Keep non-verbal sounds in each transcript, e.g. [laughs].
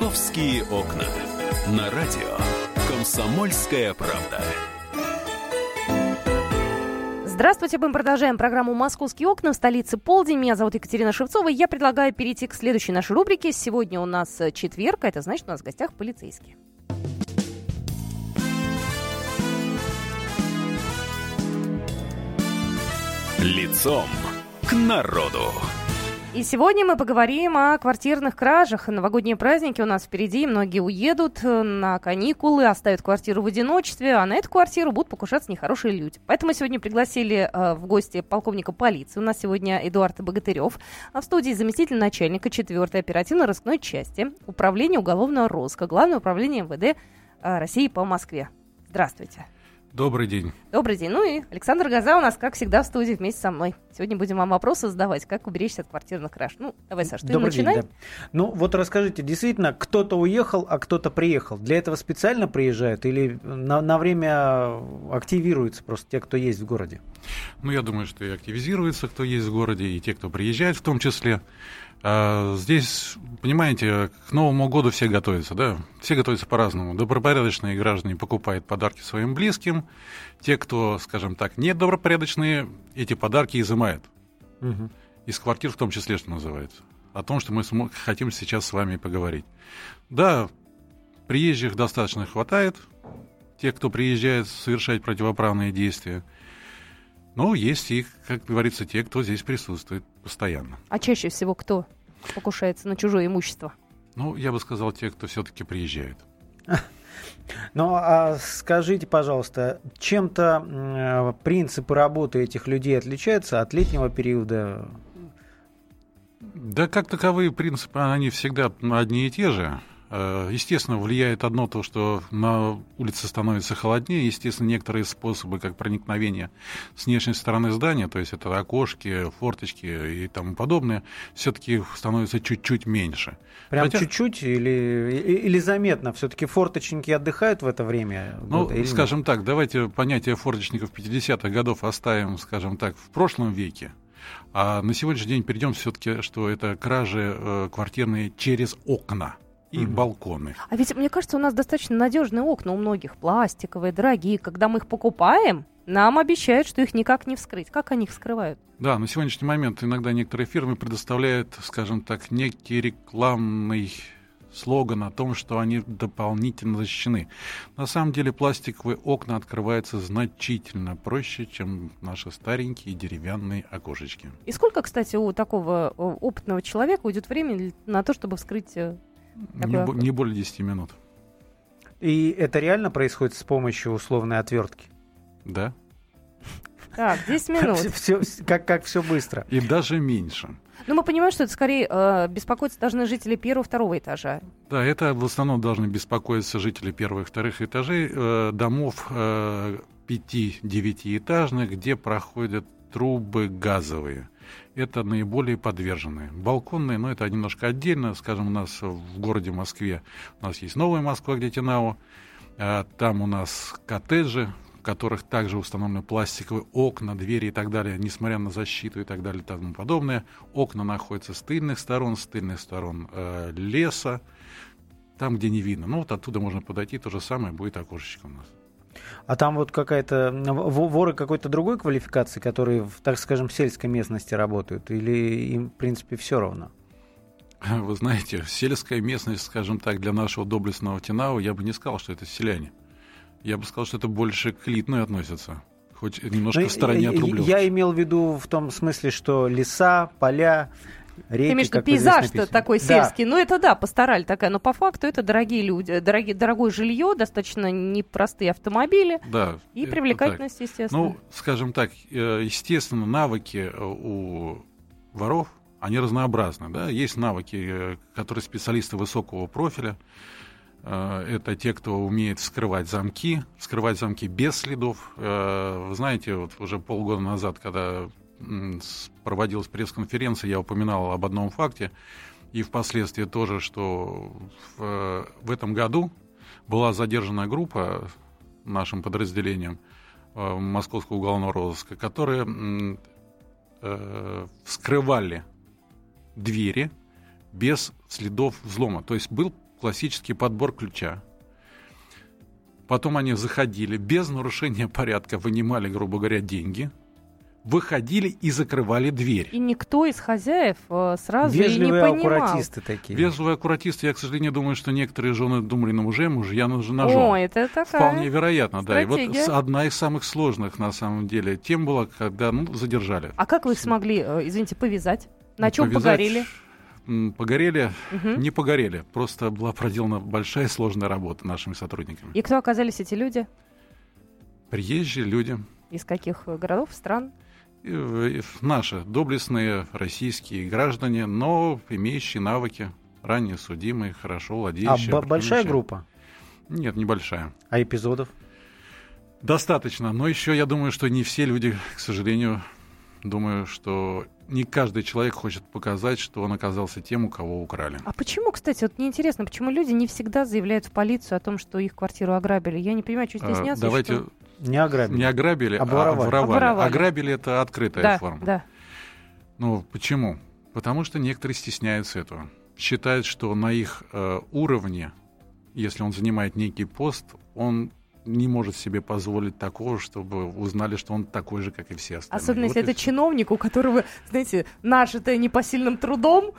Московские окна. На радио Комсомольская правда. Здравствуйте, мы продолжаем программу «Московские окна» в столице полдень. Меня зовут Екатерина Шевцова. Я предлагаю перейти к следующей нашей рубрике. Сегодня у нас четверг, а это значит, у нас в гостях полицейские. Лицом к народу. И сегодня мы поговорим о квартирных кражах. Новогодние праздники у нас впереди. Многие уедут э, на каникулы, оставят квартиру в одиночестве, а на эту квартиру будут покушаться нехорошие люди. Поэтому сегодня пригласили э, в гости полковника полиции. У нас сегодня Эдуард Богатырев. А в студии заместитель начальника 4-й оперативно-розыскной части Управления уголовного розыска, Главное управление МВД э, России по Москве. Здравствуйте. Добрый день. Добрый день. Ну и Александр Газа у нас, как всегда, в студии вместе со мной. Сегодня будем вам вопросы задавать, как уберечься от квартирных краж. Ну, давай, Саш, ты Добрый начинай. День, да. Ну, вот расскажите, действительно, кто-то уехал, а кто-то приехал. Для этого специально приезжают или на, на время активируются просто те, кто есть в городе? Ну, я думаю, что и активизируются, кто есть в городе, и те, кто приезжает в том числе. А, здесь, понимаете, к Новому году все готовятся, да? Все готовятся по-разному. Добропорядочные граждане покупают подарки своим близким. Те, кто, скажем так, не добропорядочные, эти подарки изымают. Угу. Из квартир в том числе, что называется. О том, что мы хотим сейчас с вами поговорить. Да, приезжих достаточно хватает. Те, кто приезжает совершать противоправные действия. Но есть и, как говорится, те, кто здесь присутствует постоянно. А чаще всего кто покушается на чужое имущество? Ну, я бы сказал, те, кто все-таки приезжает. [laughs] Ну, а скажите, пожалуйста, чем-то э, принципы работы этих людей отличаются от летнего периода? Да, как таковые принципы, они всегда одни и те же. Э, естественно, влияет одно то, что на улице становится холоднее. Естественно, некоторые способы, как проникновение с внешней стороны здания, то есть это окошки, форточки и тому подобное, все-таки становится чуть-чуть меньше. Прям Хотя... чуть-чуть или, или заметно? Все-таки форточники отдыхают в это время? Ну, года, скажем нет? так, давайте понятие форточников 50-х годов оставим, скажем так, в прошлом веке. А на сегодняшний день перейдем все-таки, что это кражи э, квартирные через окна и mm балконы. А ведь, мне кажется, у нас достаточно надежные окна у многих, пластиковые, дорогие. Когда мы их покупаем, нам обещают, что их никак не вскрыть. Как они их вскрывают? Да, на сегодняшний момент иногда некоторые фирмы предоставляют, скажем так, некий рекламный слоган о том, что они дополнительно защищены. На самом деле пластиковые окна открываются значительно проще, чем наши старенькие деревянные окошечки. И сколько, кстати, у такого э, опытного человека уйдет времени на то, чтобы вскрыть не, не более 10 минут. И это реально происходит с помощью условной отвертки? Да. Так, 10 минут. [laughs] Все, как, как все быстро. И даже меньше. Ну, мы понимаем, что это скорее э, беспокоиться должны жители первого, второго этажа. Да, это в основном должны беспокоиться жители первых, вторых этажей э, домов э, 5-9 этажных, где проходят трубы газовые это наиболее подверженные. Балконные, но ну, это немножко отдельно. Скажем, у нас в городе Москве у нас есть Новая Москва, где Тинау. А там у нас коттеджи, в которых также установлены пластиковые окна, двери и так далее, несмотря на защиту и так далее и тому подобное. Окна находятся с тыльных сторон, с тыльных сторон э, леса, там, где не видно. Ну, вот оттуда можно подойти, то же самое будет окошечко у нас. А там вот какая-то воры какой-то другой квалификации, которые, в, так скажем, в сельской местности работают, или им, в принципе, все равно? [laughs] Вы знаете, сельская местность, скажем так, для нашего доблестного Тинау, я бы не сказал, что это селяне. Я бы сказал, что это больше к элитной относятся. Хоть немножко Но ну, в стороне от. Я имел в виду в том смысле, что леса, поля, реки. Ты имеешь в виду пейзаж такой сельский. Да. Ну, это да, пастораль такая, но по факту это дорогие люди, дорогие, дорогое жилье, достаточно непростые автомобили. Да. И привлекательность, так. естественно. Ну, скажем так, э, естественно, навыки э, у воров, они разнообразны. Да? Есть навыки, э, которые специалисты высокого профиля. Это те, кто умеет вскрывать замки, вскрывать замки без следов. Вы знаете, вот уже полгода назад, когда проводилась пресс-конференция, я упоминал об одном факте, и впоследствии тоже, что в, в этом году была задержана группа нашим подразделением э, Московского уголовного розыска, которые э, вскрывали двери без следов взлома. То есть был классический подбор ключа. Потом они заходили без нарушения [laughs] порядка, вынимали, грубо говоря, деньги, выходили и закрывали дверь. И никто из хозяев э, сразу Вежливые и не понимал. аккуратисты такие. Вежливые аккуратисты, я, к сожалению, думаю, что некоторые жены думали на мужа, мужья на ножом. О, это такая... Вполне вероятно, да. И вот стратегия. одна из самых сложных, на самом деле, тем была, когда ну, задержали. А как вы их смогли, э, извините, повязать? На Ну, чем повязать, погорели? Погорели, Мгм. не погорели. Просто была проделана большая сложная работа нашими сотрудниками. И кто оказались эти люди? Приезжие люди, Из каких э, городов, стран? Наши доблестные российские граждане, но имеющие навыки, ранее судимые, хорошо А владеющие. б- большая группа? Нет, небольшая. А эпизодов? Достаточно, но еще я думаю, что не все люди, к сожалению, думаю, что не каждый человек хочет показать, что он оказался тем, у кого украли. А почему, кстати, вот мне интересно, почему люди не всегда заявляют в полицию о том, что их квартиру ограбили? Я не понимаю, что А, стесняться. Давайте что- Не ограбили. не ограбили, а воровали. Обворовали. Ограбили это открытая Да, форма. да. Ну, почему? Потому что некоторые стесняются этого. Считают, что на их э, уровне, если он занимает некий пост, он не может себе позволить такого, чтобы узнали, что он такой же, как и все остальные. Особенно Вот если это всё. чиновник, у которого, знаете, нажитое непосильным трудом.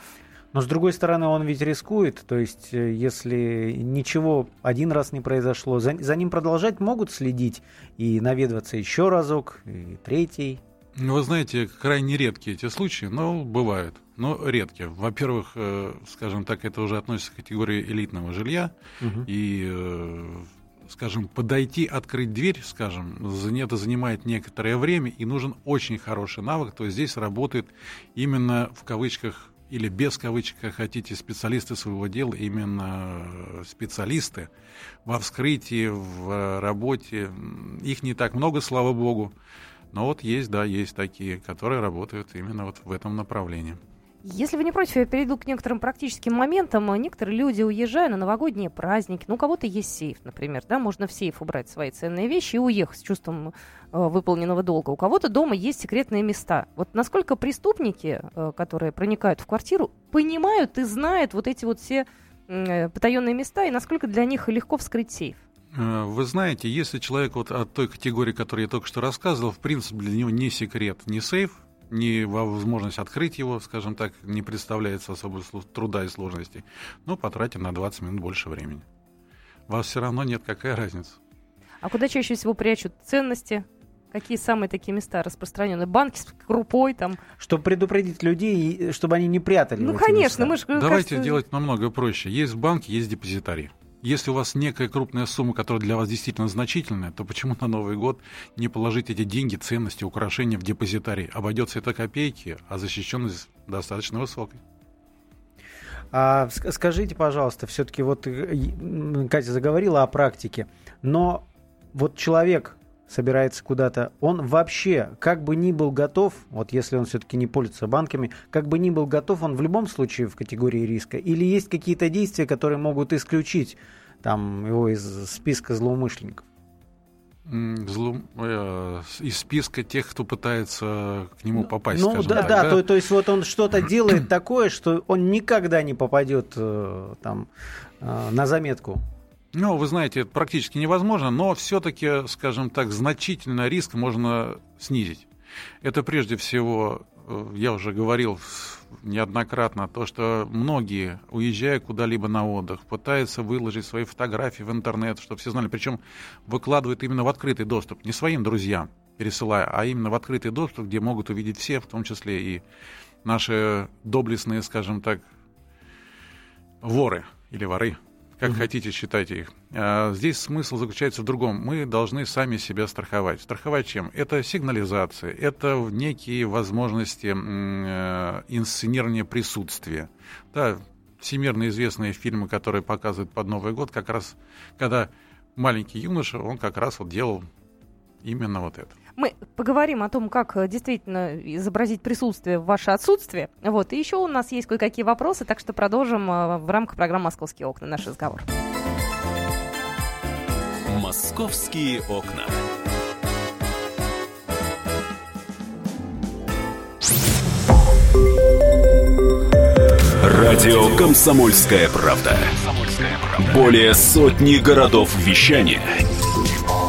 Но с другой стороны, он ведь рискует. То есть, э, если ничего один раз не произошло, за, за ним продолжать могут следить и наведываться еще разок, и третий. Ну, Вы знаете, крайне редкие эти случаи, но бывают. Но редкие. Во-первых, э, скажем так, это уже относится к категории элитного жилья. Мгм. И, э, скажем, подойти, открыть дверь, скажем, это занимает некоторое время, и нужен очень хороший навык. То есть здесь работают именно в кавычках или без кавычек, как хотите, специалисты своего дела, именно э, специалисты во вскрытии, в э, работе. Их не так много, слава богу. Но вот есть, да, есть такие, которые работают именно вот в этом направлении. Если вы не против, я перейду к некоторым практическим моментам. Некоторые люди, уезжая на новогодние праздники, ну, у кого-то есть сейф, например, да, можно в сейф убрать свои ценные вещи и уехать с чувством э, выполненного долга. У кого-то дома есть секретные места. Вот насколько преступники, э, которые проникают в квартиру, понимают и знают вот эти вот все э, потаенные места, и насколько для них легко вскрыть сейф? Вы знаете, если человек вот от той категории, которую я только что рассказывал, в принципе, для него не секрет, не сейф, не во- возможность открыть его, скажем так, не представляется особо слу- труда и сложностей, но потратим на 20 минут больше времени. Вас все равно нет, какая разница? А куда чаще всего прячут ценности? Какие самые такие места распространенные? Банки с крупой там? Чтобы предупредить людей, и чтобы они не прятали. Ну, конечно, места. мы же... Давайте кажется, делать намного проще. Есть банки, есть депозитарий. Если у вас некая крупная сумма, которая для вас действительно значительная, то почему на Новый год не положить эти деньги, ценности, украшения в депозитарий? Обойдется это копейки, а защищенность достаточно высокой. А ск- скажите, пожалуйста, все-таки вот э, Катя заговорила о практике, но вот человек собирается куда-то, он вообще, как бы ни был готов, вот если он все-таки не пользуется банками, как бы ни был готов, он в любом случае в категории риска? Или есть какие-то действия, которые могут исключить там, его из списка злоумышленников? М, зло- э, из списка тех, кто пытается к нему попасть, ну да, так, да, То, то есть вот он что-то [clears throat] делает такое, что он никогда не попадет э, там э, на заметку. Ну, вы знаете, это практически невозможно, но все-таки, скажем так, значительно риск можно снизить. Это прежде всего, э, я уже говорил неоднократно, то, что многие, уезжая куда-либо на отдых, пытаются выложить свои фотографии в интернет, чтобы все знали, причем выкладывают именно в открытый доступ, не своим друзьям пересылая, а именно в открытый доступ, где могут увидеть все, в том числе и наши доблестные, скажем так, воры или воры, как хотите считайте их. А, Здесь смысл заключается в другом. Мы должны сами себя страховать. Страховать чем? Это сигнализация, это некие возможности э, инсценирования присутствия. Да, всемирно известные фильмы, которые показывают под Новый год, как раз, когда маленький юноша, он как раз вот делал именно вот это. Мы поговорим о том, как э, действительно изобразить присутствие в ваше отсутствие. Вот. И еще у нас есть кое-какие вопросы, так что продолжим э, в рамках программы «Московские окна» наш разговор. Московские окна. Радио Комсомольская правда. Более сотни городов вещания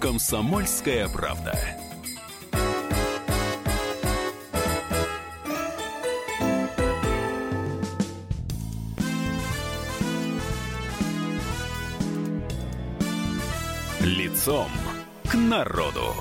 Комсомольская правда. Лицом к народу.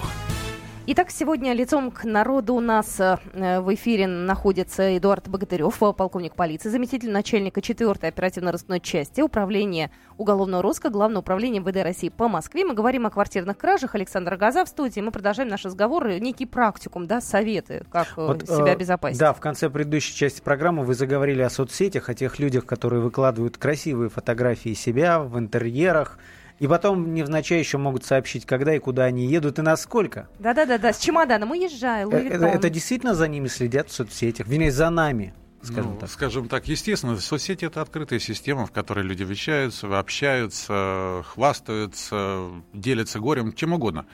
Итак, сегодня лицом к народу у нас э, в эфире находится Эдуард Богатырев, полковник полиции, заместитель начальника 4-й оперативно-розыскной части Управления уголовного розыска Главного управления МВД России по Москве. Мы говорим о квартирных кражах. Александр Газа в студии. Мы продолжаем наш разговор. Некий практикум, да, советы, как э, вот, себя э, обезопасить. Да, в конце предыдущей части программы вы заговорили о соцсетях, о тех людях, которые выкладывают красивые фотографии себя в интерьерах, и потом невзначай еще могут сообщить, когда и куда они едут и насколько. Да-да-да, с чемоданом уезжаю. Э, это, это действительно за ними следят в соцсетях, вернее, за нами скажем ну, так. Скажем так, естественно, соцсети это открытая система, в которой люди вещаются, общаются, хвастаются, делятся горем, чем угодно.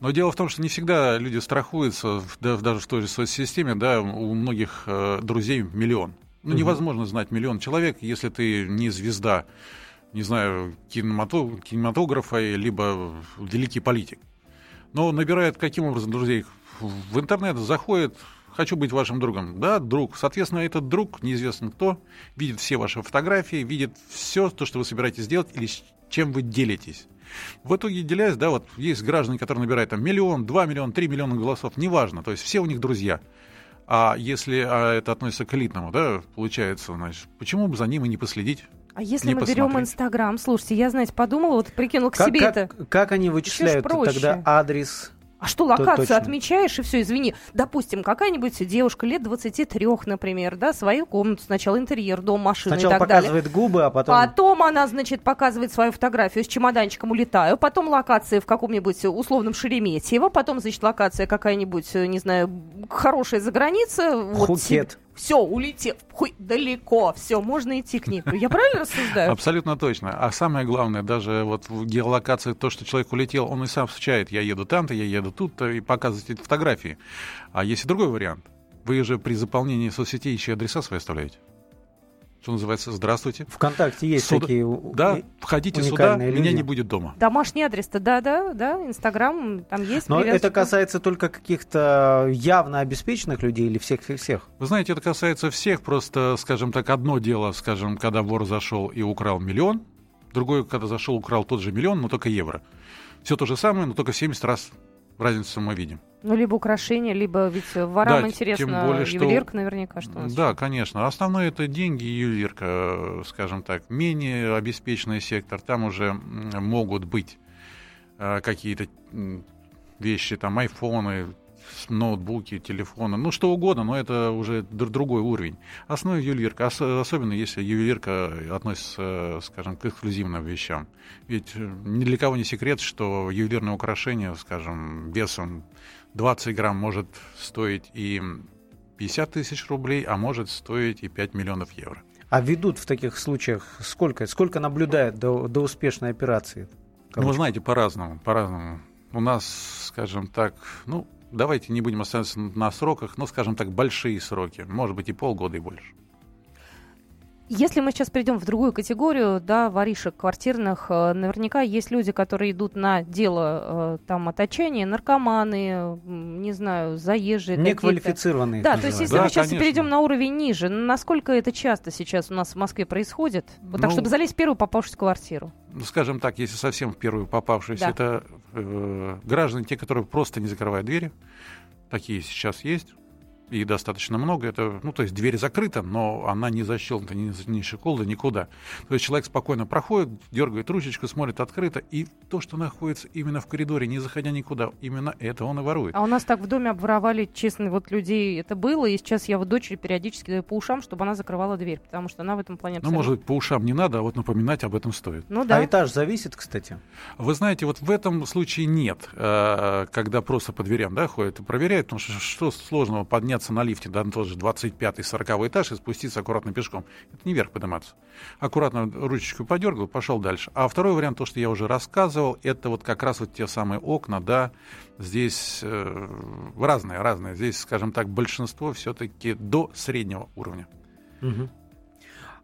Но дело в том, что не всегда люди страхуются, даже в той же соцсистеме, да, у многих э, друзей миллион. Ну, невозможно знать миллион человек, если ты не звезда не знаю, кинематографа, либо великий политик. Но набирает каким образом друзей? В интернет заходит, хочу быть вашим другом. Да, друг. Соответственно, этот друг, неизвестно кто, видит все ваши фотографии, видит все то, что вы собираетесь делать или с чем вы делитесь. В итоге, делясь, да, вот есть граждане, которые набирают там миллион, два миллиона, три миллиона голосов, неважно, то есть все у них друзья. А если а это относится к элитному, да, получается, значит, почему бы за ним и не последить? А если мы берем Инстаграм, слушайте, я, знаете, подумала, вот прикинул к как, себе как, это. Как они вычисляют тогда адрес а что, локацию отмечаешь, и все, извини. Допустим, какая-нибудь девушка лет 23, например, да, свою комнату, сначала интерьер, дом, машина сначала и так показывает далее. губы, а потом... Потом она, значит, показывает свою фотографию с чемоданчиком «Улетаю», потом локация в каком-нибудь условном Шереметьево, потом, значит, локация какая-нибудь, не знаю, хорошая за граница. Хукет. Вот, все, улетел, хуй, далеко, все, можно идти к ней. Я правильно рассуждаю? Абсолютно точно. А самое главное, даже вот в геолокации то, что человек улетел, он и сам сообщает, я еду там-то, я еду тут-то, и показывает эти фотографии. А есть и другой вариант. Вы же при заполнении соцсетей еще адреса свои оставляете что называется, здравствуйте. Вконтакте есть Суда... такие Да, входите сюда, люди. меня не будет дома. Домашний адрес-то, да-да, да, Инстаграм, там есть. Но это касается только каких-то явно обеспеченных людей или всех-всех? Вы знаете, это касается всех, просто, скажем так, одно дело, скажем, когда вор зашел и украл миллион, другое, когда зашел, украл тот же миллион, но только евро. Все то же самое, но только в 70 раз разницу мы видим. Ну, либо украшения, либо ведь ворам да, интересно тем более, что... ювелирка наверняка, что у нас Да, конечно. Основное это деньги и ювелирка, скажем так. Менее обеспеченный сектор, там уже могут быть э, какие-то вещи, там, айфоны, ноутбуки, телефоны, ну что угодно, но это уже другой уровень. Основа ювелирка, особенно если ювелирка относится, скажем, к эксклюзивным вещам. Ведь э, ни для кого не секрет, что ювелирное украшение, скажем, весом 20 грамм может стоить и 50 тысяч рублей, а может стоить и 5 миллионов евро. А ведут в таких случаях сколько? Сколько наблюдают до, до успешной операции? Ну, вы знаете, по-разному, по-разному. У нас, скажем так, ну, давайте не будем оставаться на сроках, но, скажем так, большие сроки. Может быть, и полгода, и больше. Если мы сейчас перейдем в другую категорию, да, воришек квартирных, э, наверняка есть люди, которые идут на дело э, там оточения, наркоманы, не знаю, заезжие. Неквалифицированные. Да, то есть если да, мы сейчас конечно. перейдем на уровень ниже, насколько это часто сейчас у нас в Москве происходит? Вот ну, так, чтобы залезть в первую попавшуюся квартиру. Ну, скажем так, если совсем в первую попавшуюся, да. это э, граждане, те, которые просто не закрывают двери, такие сейчас есть, и достаточно много. Это, ну, то есть дверь закрыта, но она не защелкнута, не, не щеколда, никуда. То есть человек спокойно проходит, дергает ручечку, смотрит открыто, и то, что находится именно в коридоре, не заходя никуда, именно это он и ворует. А у нас так в доме обворовали, честно, вот людей это было, и сейчас я вот дочери периодически даю по ушам, чтобы она закрывала дверь, потому что она в этом плане Ну, абсолютно... может быть, по ушам не надо, а вот напоминать об этом стоит. Ну да. А этаж зависит, кстати. Вы знаете, вот в этом случае нет, э, когда просто по дверям да, ходят и проверяют, потому что что сложного подняться на лифте до тоже 25-й, 40 этаж и спуститься аккуратно пешком. Это не вверх подниматься. Аккуратно ручечку подергал, пошел дальше. А второй вариант, то, что я уже рассказывал, это вот как раз вот те самые окна, да, здесь э, разные, разные. Здесь, скажем так, большинство все-таки до среднего уровня. Мгм.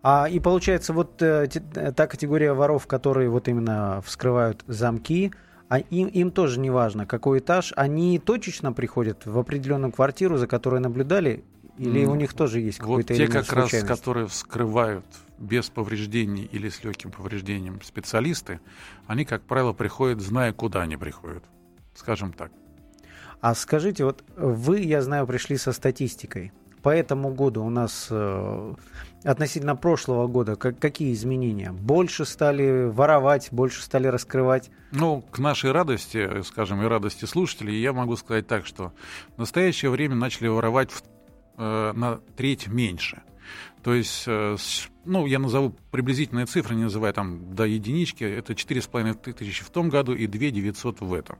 А, и получается, вот э, э, та категория воров, которые вот именно вскрывают замки, а им, им тоже не важно, какой этаж, они точечно приходят в определенную квартиру, за которой наблюдали, или М, у них тоже есть Вот какой-то те элемент как раз, которые вскрывают без повреждений или с легким повреждением специалисты, они, как правило, приходят, зная, куда они приходят. Скажем так. А скажите, вот вы, я знаю, пришли со статистикой. По этому году у нас э, относительно прошлого года как, какие изменения? Больше стали воровать, больше стали раскрывать? Ну, к нашей радости, скажем, и радости слушателей, я могу сказать так, что в настоящее время начали воровать в- э, на треть меньше. То есть, э, ну, я назову приблизительные цифры, не называя там до единички, это 4,5 тысячи в том году и 2 900 в этом.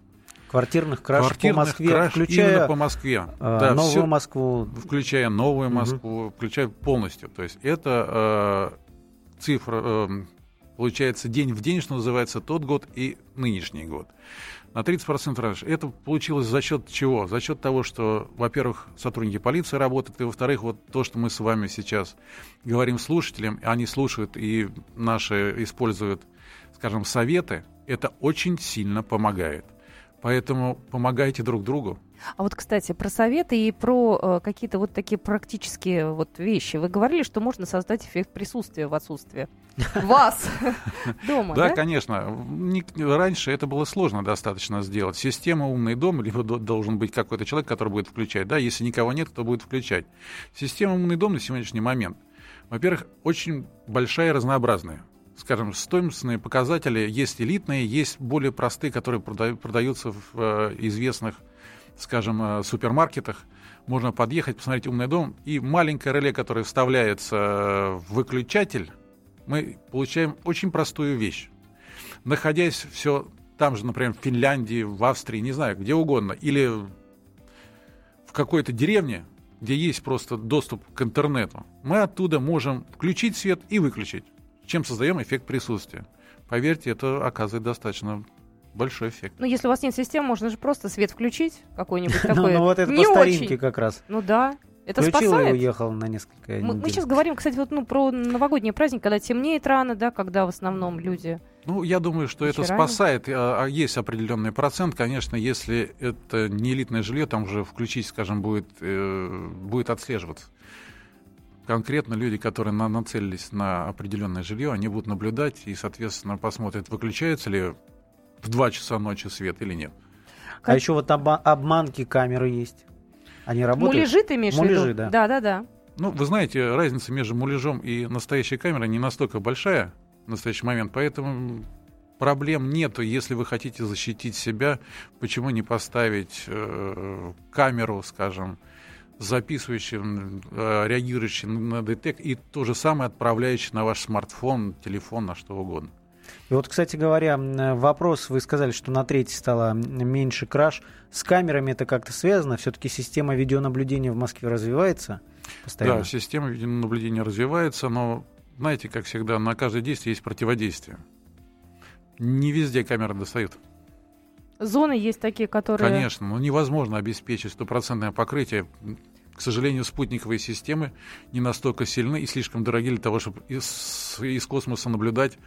Квартирных краж Квартирных по Москве, краж включая по Москве. э, Да, Новую всё- Москву. включая новую. Москву, включая полностью. То есть это э, цифра, э, получается, день в день, что называется, тот год и нынешний год. На 30% раньше. Это получилось за счет чего? За счет того, что, во-первых, сотрудники полиции работают, и, во-вторых, вот то, что мы с вами сейчас говорим слушателям, они слушают и наши используют, скажем, советы, это очень сильно помогает. Поэтому помогайте друг другу. А вот, кстати, про советы и про э, какие-то вот такие практические вот вещи. Вы говорили, что можно создать эффект присутствия в отсутствие вас [laughs] дома, Да, конечно. Не- раньше это было сложно достаточно сделать. Система «Умный дом», либо до- должен быть какой-то человек, который будет включать. Да, если никого нет, кто будет включать. Система «Умный дом» на сегодняшний момент, во-первых, очень большая и разнообразная. Скажем, стоимостные показатели есть элитные, есть более простые, которые прода- продаются в э, известных, скажем, э, супермаркетах. Можно подъехать, посмотреть «Умный дом», и маленькое реле, которое вставляется э, в выключатель, мы получаем очень простую вещь. Находясь все там же, например, в Финляндии, в Австрии, не знаю, где угодно, или в какой-то деревне, где есть просто доступ к интернету, мы оттуда можем включить свет и выключить, чем создаем эффект присутствия. Поверьте, это оказывает достаточно большой эффект. Ну, если у вас нет системы, можно же просто свет включить какой-нибудь [laughs] Ну, такой. ну, вот это по старинке как раз. Ну да, это Включил и спасает. уехал на несколько Мы, недель. сейчас говорим, кстати, вот ну, про новогодний праздник, когда темнеет рано, да, когда в основном люди. Ну, я думаю, что это Вечерами? спасает. А, а Есть определенный процент. Конечно, если это не элитное жилье, там уже включить, скажем, будет, э, будет отслеживаться. Конкретно люди, которые на- нацелились на определенное жилье, они будут наблюдать и, соответственно, посмотрят, выключается ли в 2 часа ночи свет или нет. А еще вот оба- обманки камеры есть. Они работают? Муляжи ты имеешь в Муляжи, виду? да. Да, да, да. Ну, вы знаете, разница между муляжом и настоящей камерой не настолько большая в настоящий момент, поэтому проблем нету. Если вы хотите защитить себя, почему не поставить э, камеру, скажем, записывающую, э, реагирующую на детект, и то же самое отправляющую на ваш смартфон, телефон, на что угодно. И вот, кстати говоря, м, вопрос, вы сказали, что на треть стало меньше краж. С камерами это как-то связано? Все-таки система видеонаблюдения в Москве развивается постоянно? Да, система видеонаблюдения развивается, но, знаете, как всегда, на каждое действие есть противодействие. Не везде камеры достают. Зоны есть такие, которые... Конечно, но невозможно обеспечить стопроцентное покрытие. К сожалению, спутниковые системы не настолько сильны и слишком дороги для того, чтобы из, из космоса наблюдать,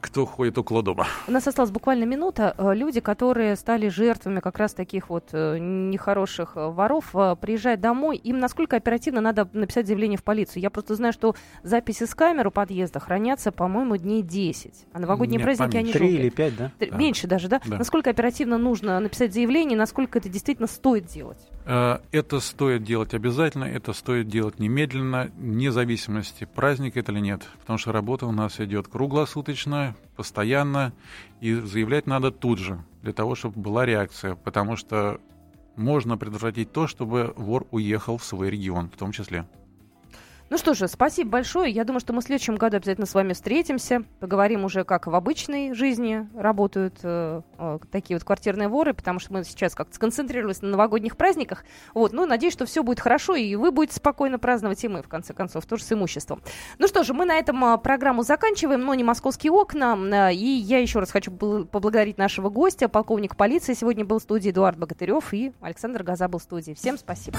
кто ходит около дома. У нас осталась буквально минута. Э, Люди, которые стали жертвами как раз таких вот э, нехороших э, воров, приезжают домой, им насколько оперативно надо написать заявление в полицию? Я просто знаю, что записи с камер у подъезда хранятся, по-моему, дней 10. А новогодние Нет, праздники, они. Три или пять, да? Т- Да. Меньше даже, да? Да. Насколько оперативно нужно написать заявление, насколько это действительно стоит делать? Это стоит делать обязательно, это стоит делать немедленно, вне зависимости, праздник это или нет. Потому что работа у нас идет круглосуточно, постоянно, и заявлять надо тут же, для того, чтобы была реакция. Потому что можно предотвратить то, чтобы вор уехал в свой регион в том числе. Ну что же, спасибо большое. Я думаю, что мы в следующем году обязательно с вами встретимся. Поговорим уже, как в обычной жизни работают э, э, такие вот квартирные воры, потому что мы сейчас как-то сконцентрировались на новогодних праздниках. Вот, ну, надеюсь, что все будет хорошо, и вы будете спокойно праздновать, и мы, в конце концов, тоже с имуществом. Ну что же, мы на этом э, программу заканчиваем, но не московские окна. Э, и я еще раз хочу поблагодарить нашего гостя, полковник полиции. Сегодня был в студии Эдуард Богатырев и Александр Газа был в студии. Всем спасибо.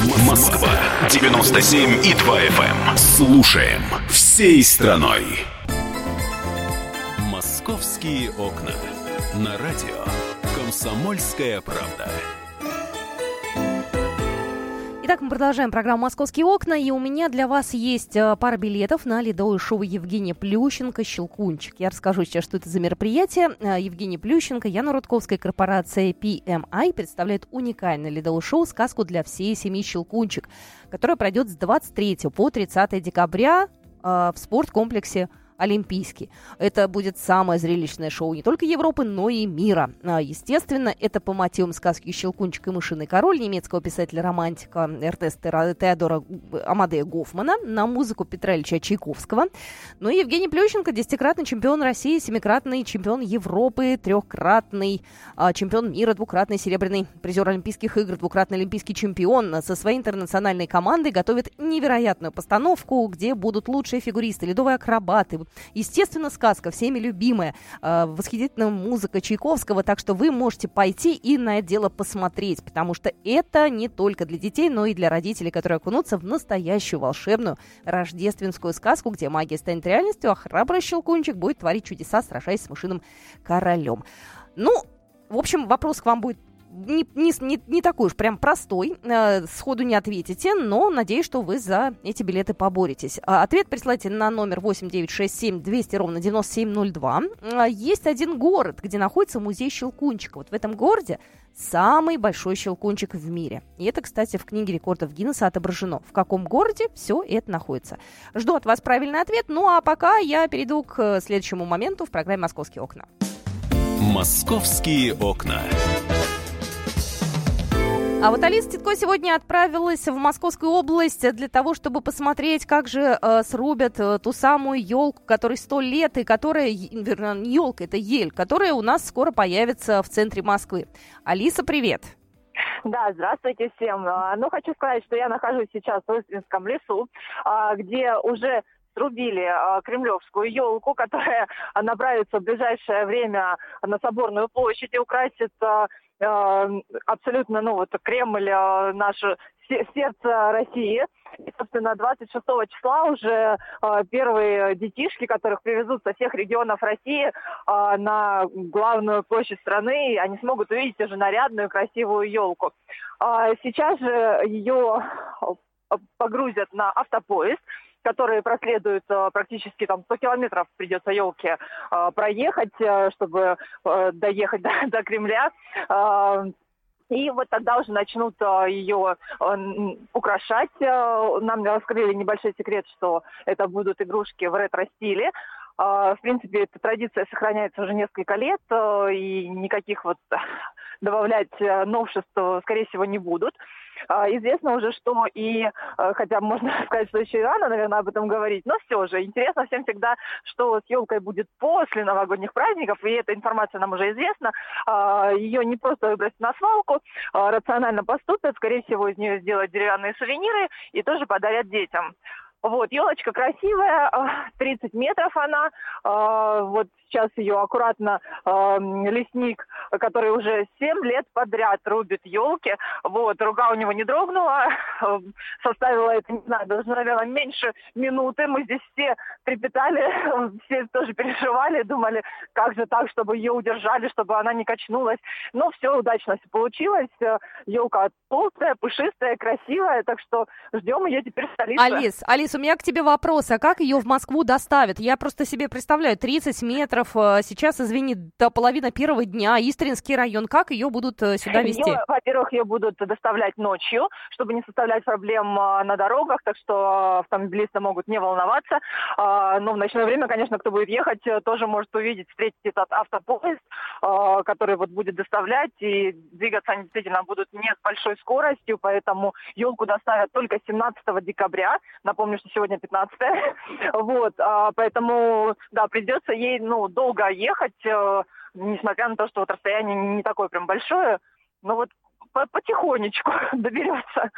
Москва 97 и 2 FM. Эм. Слушаем всей страной. Московские окна. На радио Комсомольская правда. Итак, мы продолжаем программу «Московские окна», и у меня для вас есть э, пара билетов на ледовое шоу Евгения Плющенко «Щелкунчик». Я расскажу сейчас, что это за мероприятие. Э, Евгений Плющенко, Яна Рудковская корпорация PMI представляет уникальное ледовое шоу «Сказку для всей семьи Щелкунчик», которое пройдет с 23 по 30 декабря э, в спорткомплексе Олимпийский. Это будет самое зрелищное шоу не только Европы, но и мира. А, естественно, это по мотивам сказки «Щелкунчик и мышиный король» немецкого писателя-романтика Эртеста Теодора Амадея Гофмана на музыку Петра Ильича Чайковского. Ну и Евгений Плющенко, десятикратный чемпион России, семикратный чемпион Европы, трехкратный а, чемпион мира, двукратный серебряный призер Олимпийских игр, двукратный олимпийский чемпион со своей интернациональной командой готовит невероятную постановку, где будут лучшие фигуристы, ледовые акробаты, Естественно, сказка, всеми любимая, э, восхитительная музыка Чайковского, так что вы можете пойти и на это дело посмотреть, потому что это не только для детей, но и для родителей, которые окунутся в настоящую волшебную рождественскую сказку, где магия станет реальностью, а храбрый щелкунчик будет творить чудеса, сражаясь с мышиным королем. Ну, в общем, вопрос к вам будет не, не, не, не такой уж прям простой, э, сходу не ответите, но надеюсь, что вы за эти билеты поборетесь. А, ответ присылайте на номер 8967 200 ровно 9702. А, есть один город, где находится музей Щелкунчика. Вот в этом городе самый большой щелкунчик в мире. И это, кстати, в книге рекордов Гиннесса отображено. В каком городе все это находится. Жду от вас правильный ответ. Ну а пока я перейду к следующему моменту в программе «Московские окна». «Московские окна». А вот Алиса Титко сегодня отправилась в Московскую область для того, чтобы посмотреть, как же э, срубят э, ту самую елку, которой сто лет, и которая, вернее, не елка, это ель, которая у нас скоро появится в центре Москвы. Алиса, привет! Да, здравствуйте всем. А, ну, хочу сказать, что я нахожусь сейчас в Истринском лесу, а, где уже срубили э, кремлевскую елку, которая [laughs] направится в ближайшее время на Соборную площадь и украсит абсолютно, ну, вот Кремль, э, наше сердце России. И, собственно, 26 числа уже э, первые детишки, которых привезут со всех регионов России э, на главную площадь страны, они смогут увидеть уже нарядную, красивую елку. Э, сейчас же ее погрузят на автопоезд, которые проследуют э, практически там 100 километров придется елке э, проехать, э, чтобы доехать [laughs] до, до Кремля. И вот тогда уже начнут ее украшать. Нам раскрыли небольшой секрет, что это будут игрушки в ретро-стиле. В принципе, эта традиция сохраняется уже несколько лет, и никаких вот [laughs] добавлять новшеств, скорее всего, не будут. А, известно уже, что и, э, хотя можно [laughs] сказать, что еще и рано, наверное, об этом говорить, но все же интересно всем всегда, что с елкой будет после новогодних праздников, и эта информация нам уже известна. А, Ее не просто выбросить на свалку, а рационально поступят, скорее всего, из нее сделают деревянные сувениры и тоже подарят детям. Вот, елочка красивая, 30 метров она. Вот сейчас ее аккуратно лесник, который уже 7 лет подряд рубит елки. Вот, рука у него не дрогнула, составила это, не знаю, даже, наверное, меньше минуты. Мы здесь все трепетали, [laughs] все тоже переживали, думали, как же так, чтобы ее удержали, чтобы она не качнулась. Но все удачно получилось. Елка толстая, пушистая, красивая, так что ждем ее теперь в столице. Алис, Алис, у меня к тебе вопрос, а как ее в Москву доставят? Я просто себе представляю, 30 метров, э, сейчас, извини, до половины первого дня, Истринский район, как ее будут э, сюда везти? Во-первых, ее будут доставлять ночью, чтобы не составлять проблем э, на дорогах, так что автомобилисты могут не волноваться. А, но в ночное время, конечно, кто будет ехать, тоже может увидеть, встретить этот автопоезд, который вот будет доставлять, и двигаться они действительно будут не с большой скоростью, поэтому елку доставят только 17 декабря. Напомню, что сегодня 15 [laughs] Вот, а, поэтому, да, придется ей, ну, долго ехать, э, несмотря на то, что вот расстояние не такое прям большое, но вот потихонечку [laughs] доберется.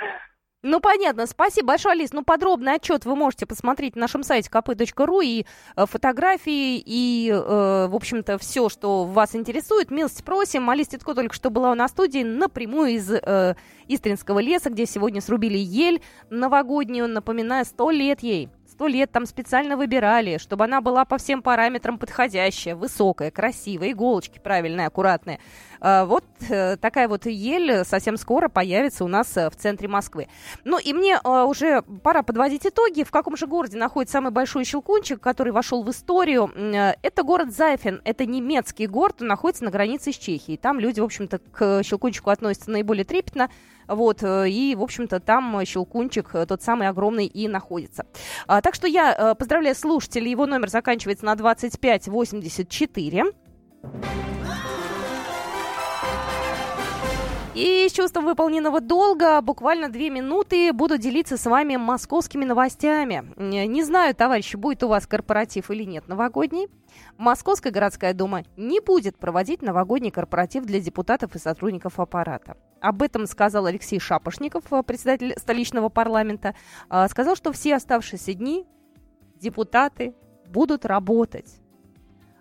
Ну, понятно. Спасибо большое, Алис. Ну, подробный отчет вы можете посмотреть на нашем сайте kp.ru и э, фотографии, и, э, в общем-то, все, что вас интересует. Милости просим. Алис Титко только что была у нас в студии напрямую из э, Истринского леса, где сегодня срубили ель новогоднюю, напоминая, сто лет ей сто лет там специально выбирали, чтобы она была по всем параметрам подходящая, высокая, красивая, иголочки правильные, аккуратные. А, вот э, такая вот ель совсем скоро появится у нас э, в центре Москвы. Ну и мне э, уже пора подводить итоги. В каком же городе находится самый большой щелкунчик, который вошел в историю? Это город Зайфен. Это немецкий город, он находится на границе с Чехией. Там люди, в общем-то, к щелкунчику относятся наиболее трепетно. Вот, и, в общем-то, там щелкунчик тот самый огромный и находится. А, так что я поздравляю слушателей. Его номер заканчивается на 2584. И с чувством выполненного долга буквально две минуты буду делиться с вами московскими новостями. Не знаю, товарищи, будет у вас корпоратив или нет новогодний. Московская городская дума не будет проводить новогодний корпоратив для депутатов и сотрудников аппарата. Об этом сказал Алексей Шапошников, председатель столичного парламента. А, сказал, что все оставшиеся дни депутаты будут работать.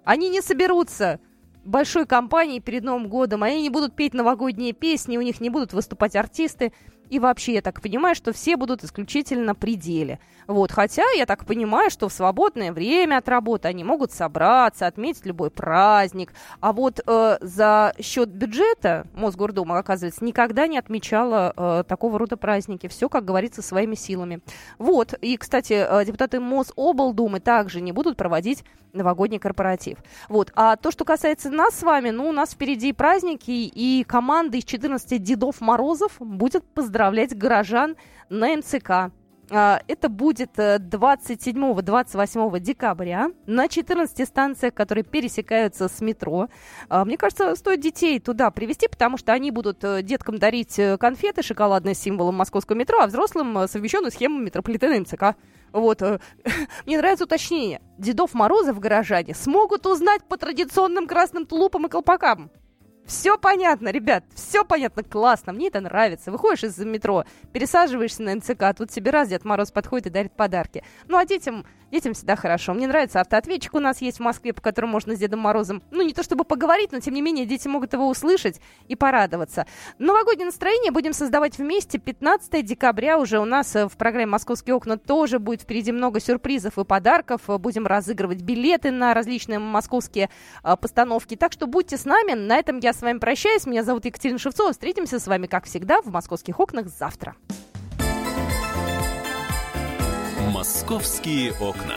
Они не соберутся большой компании перед Новым годом, они не будут петь новогодние песни, у них не будут выступать артисты. И вообще, я так понимаю, что все будут исключительно при деле. Вот, хотя я так понимаю, что в свободное время от работы они могут собраться, отметить любой праздник. А вот э, за счет бюджета Мосгордума, оказывается, никогда не отмечала э, такого рода праздники. Все, как говорится, своими силами. Вот, и, кстати, э, депутаты Мособлдумы также не будут проводить новогодний корпоратив. Вот, а то, что касается нас с вами, ну, у нас впереди праздники, и команда из 14 Дедов Морозов будет поздравлять горожан на МЦК. А, это будет 27-28 э, декабря на 14 станциях, которые пересекаются с метро. А, мне кажется, стоит детей туда привезти, потому что они будут э, деткам дарить э, конфеты шоколадные с символом московского метро, а взрослым совмещенную схему метрополитена МЦК. Вот. [laughs] Мне нравится уточнение. Дедов Морозов горожане смогут узнать по традиционным красным тулупам и колпакам. Все понятно, ребят, все понятно, классно, мне это нравится. Выходишь из метро, пересаживаешься на МЦК, а тут тебе раз Дед Мороз подходит и дарит подарки. Ну а детям Детям всегда хорошо. Мне нравится автоответчик у нас есть в Москве, по которому можно с Дедом Морозом, ну, не то чтобы поговорить, но, тем не менее, дети могут его услышать и порадоваться. Новогоднее настроение будем создавать вместе. 15 декабря уже у нас э, в программе «Московские окна» тоже будет впереди много сюрпризов и подарков. Будем разыгрывать билеты на различные московские э, постановки. Так что будьте с нами. На этом я с вами прощаюсь. Меня зовут Екатерина Шевцова. Встретимся с вами, как всегда, в «Московских окнах» завтра. «Московские окна».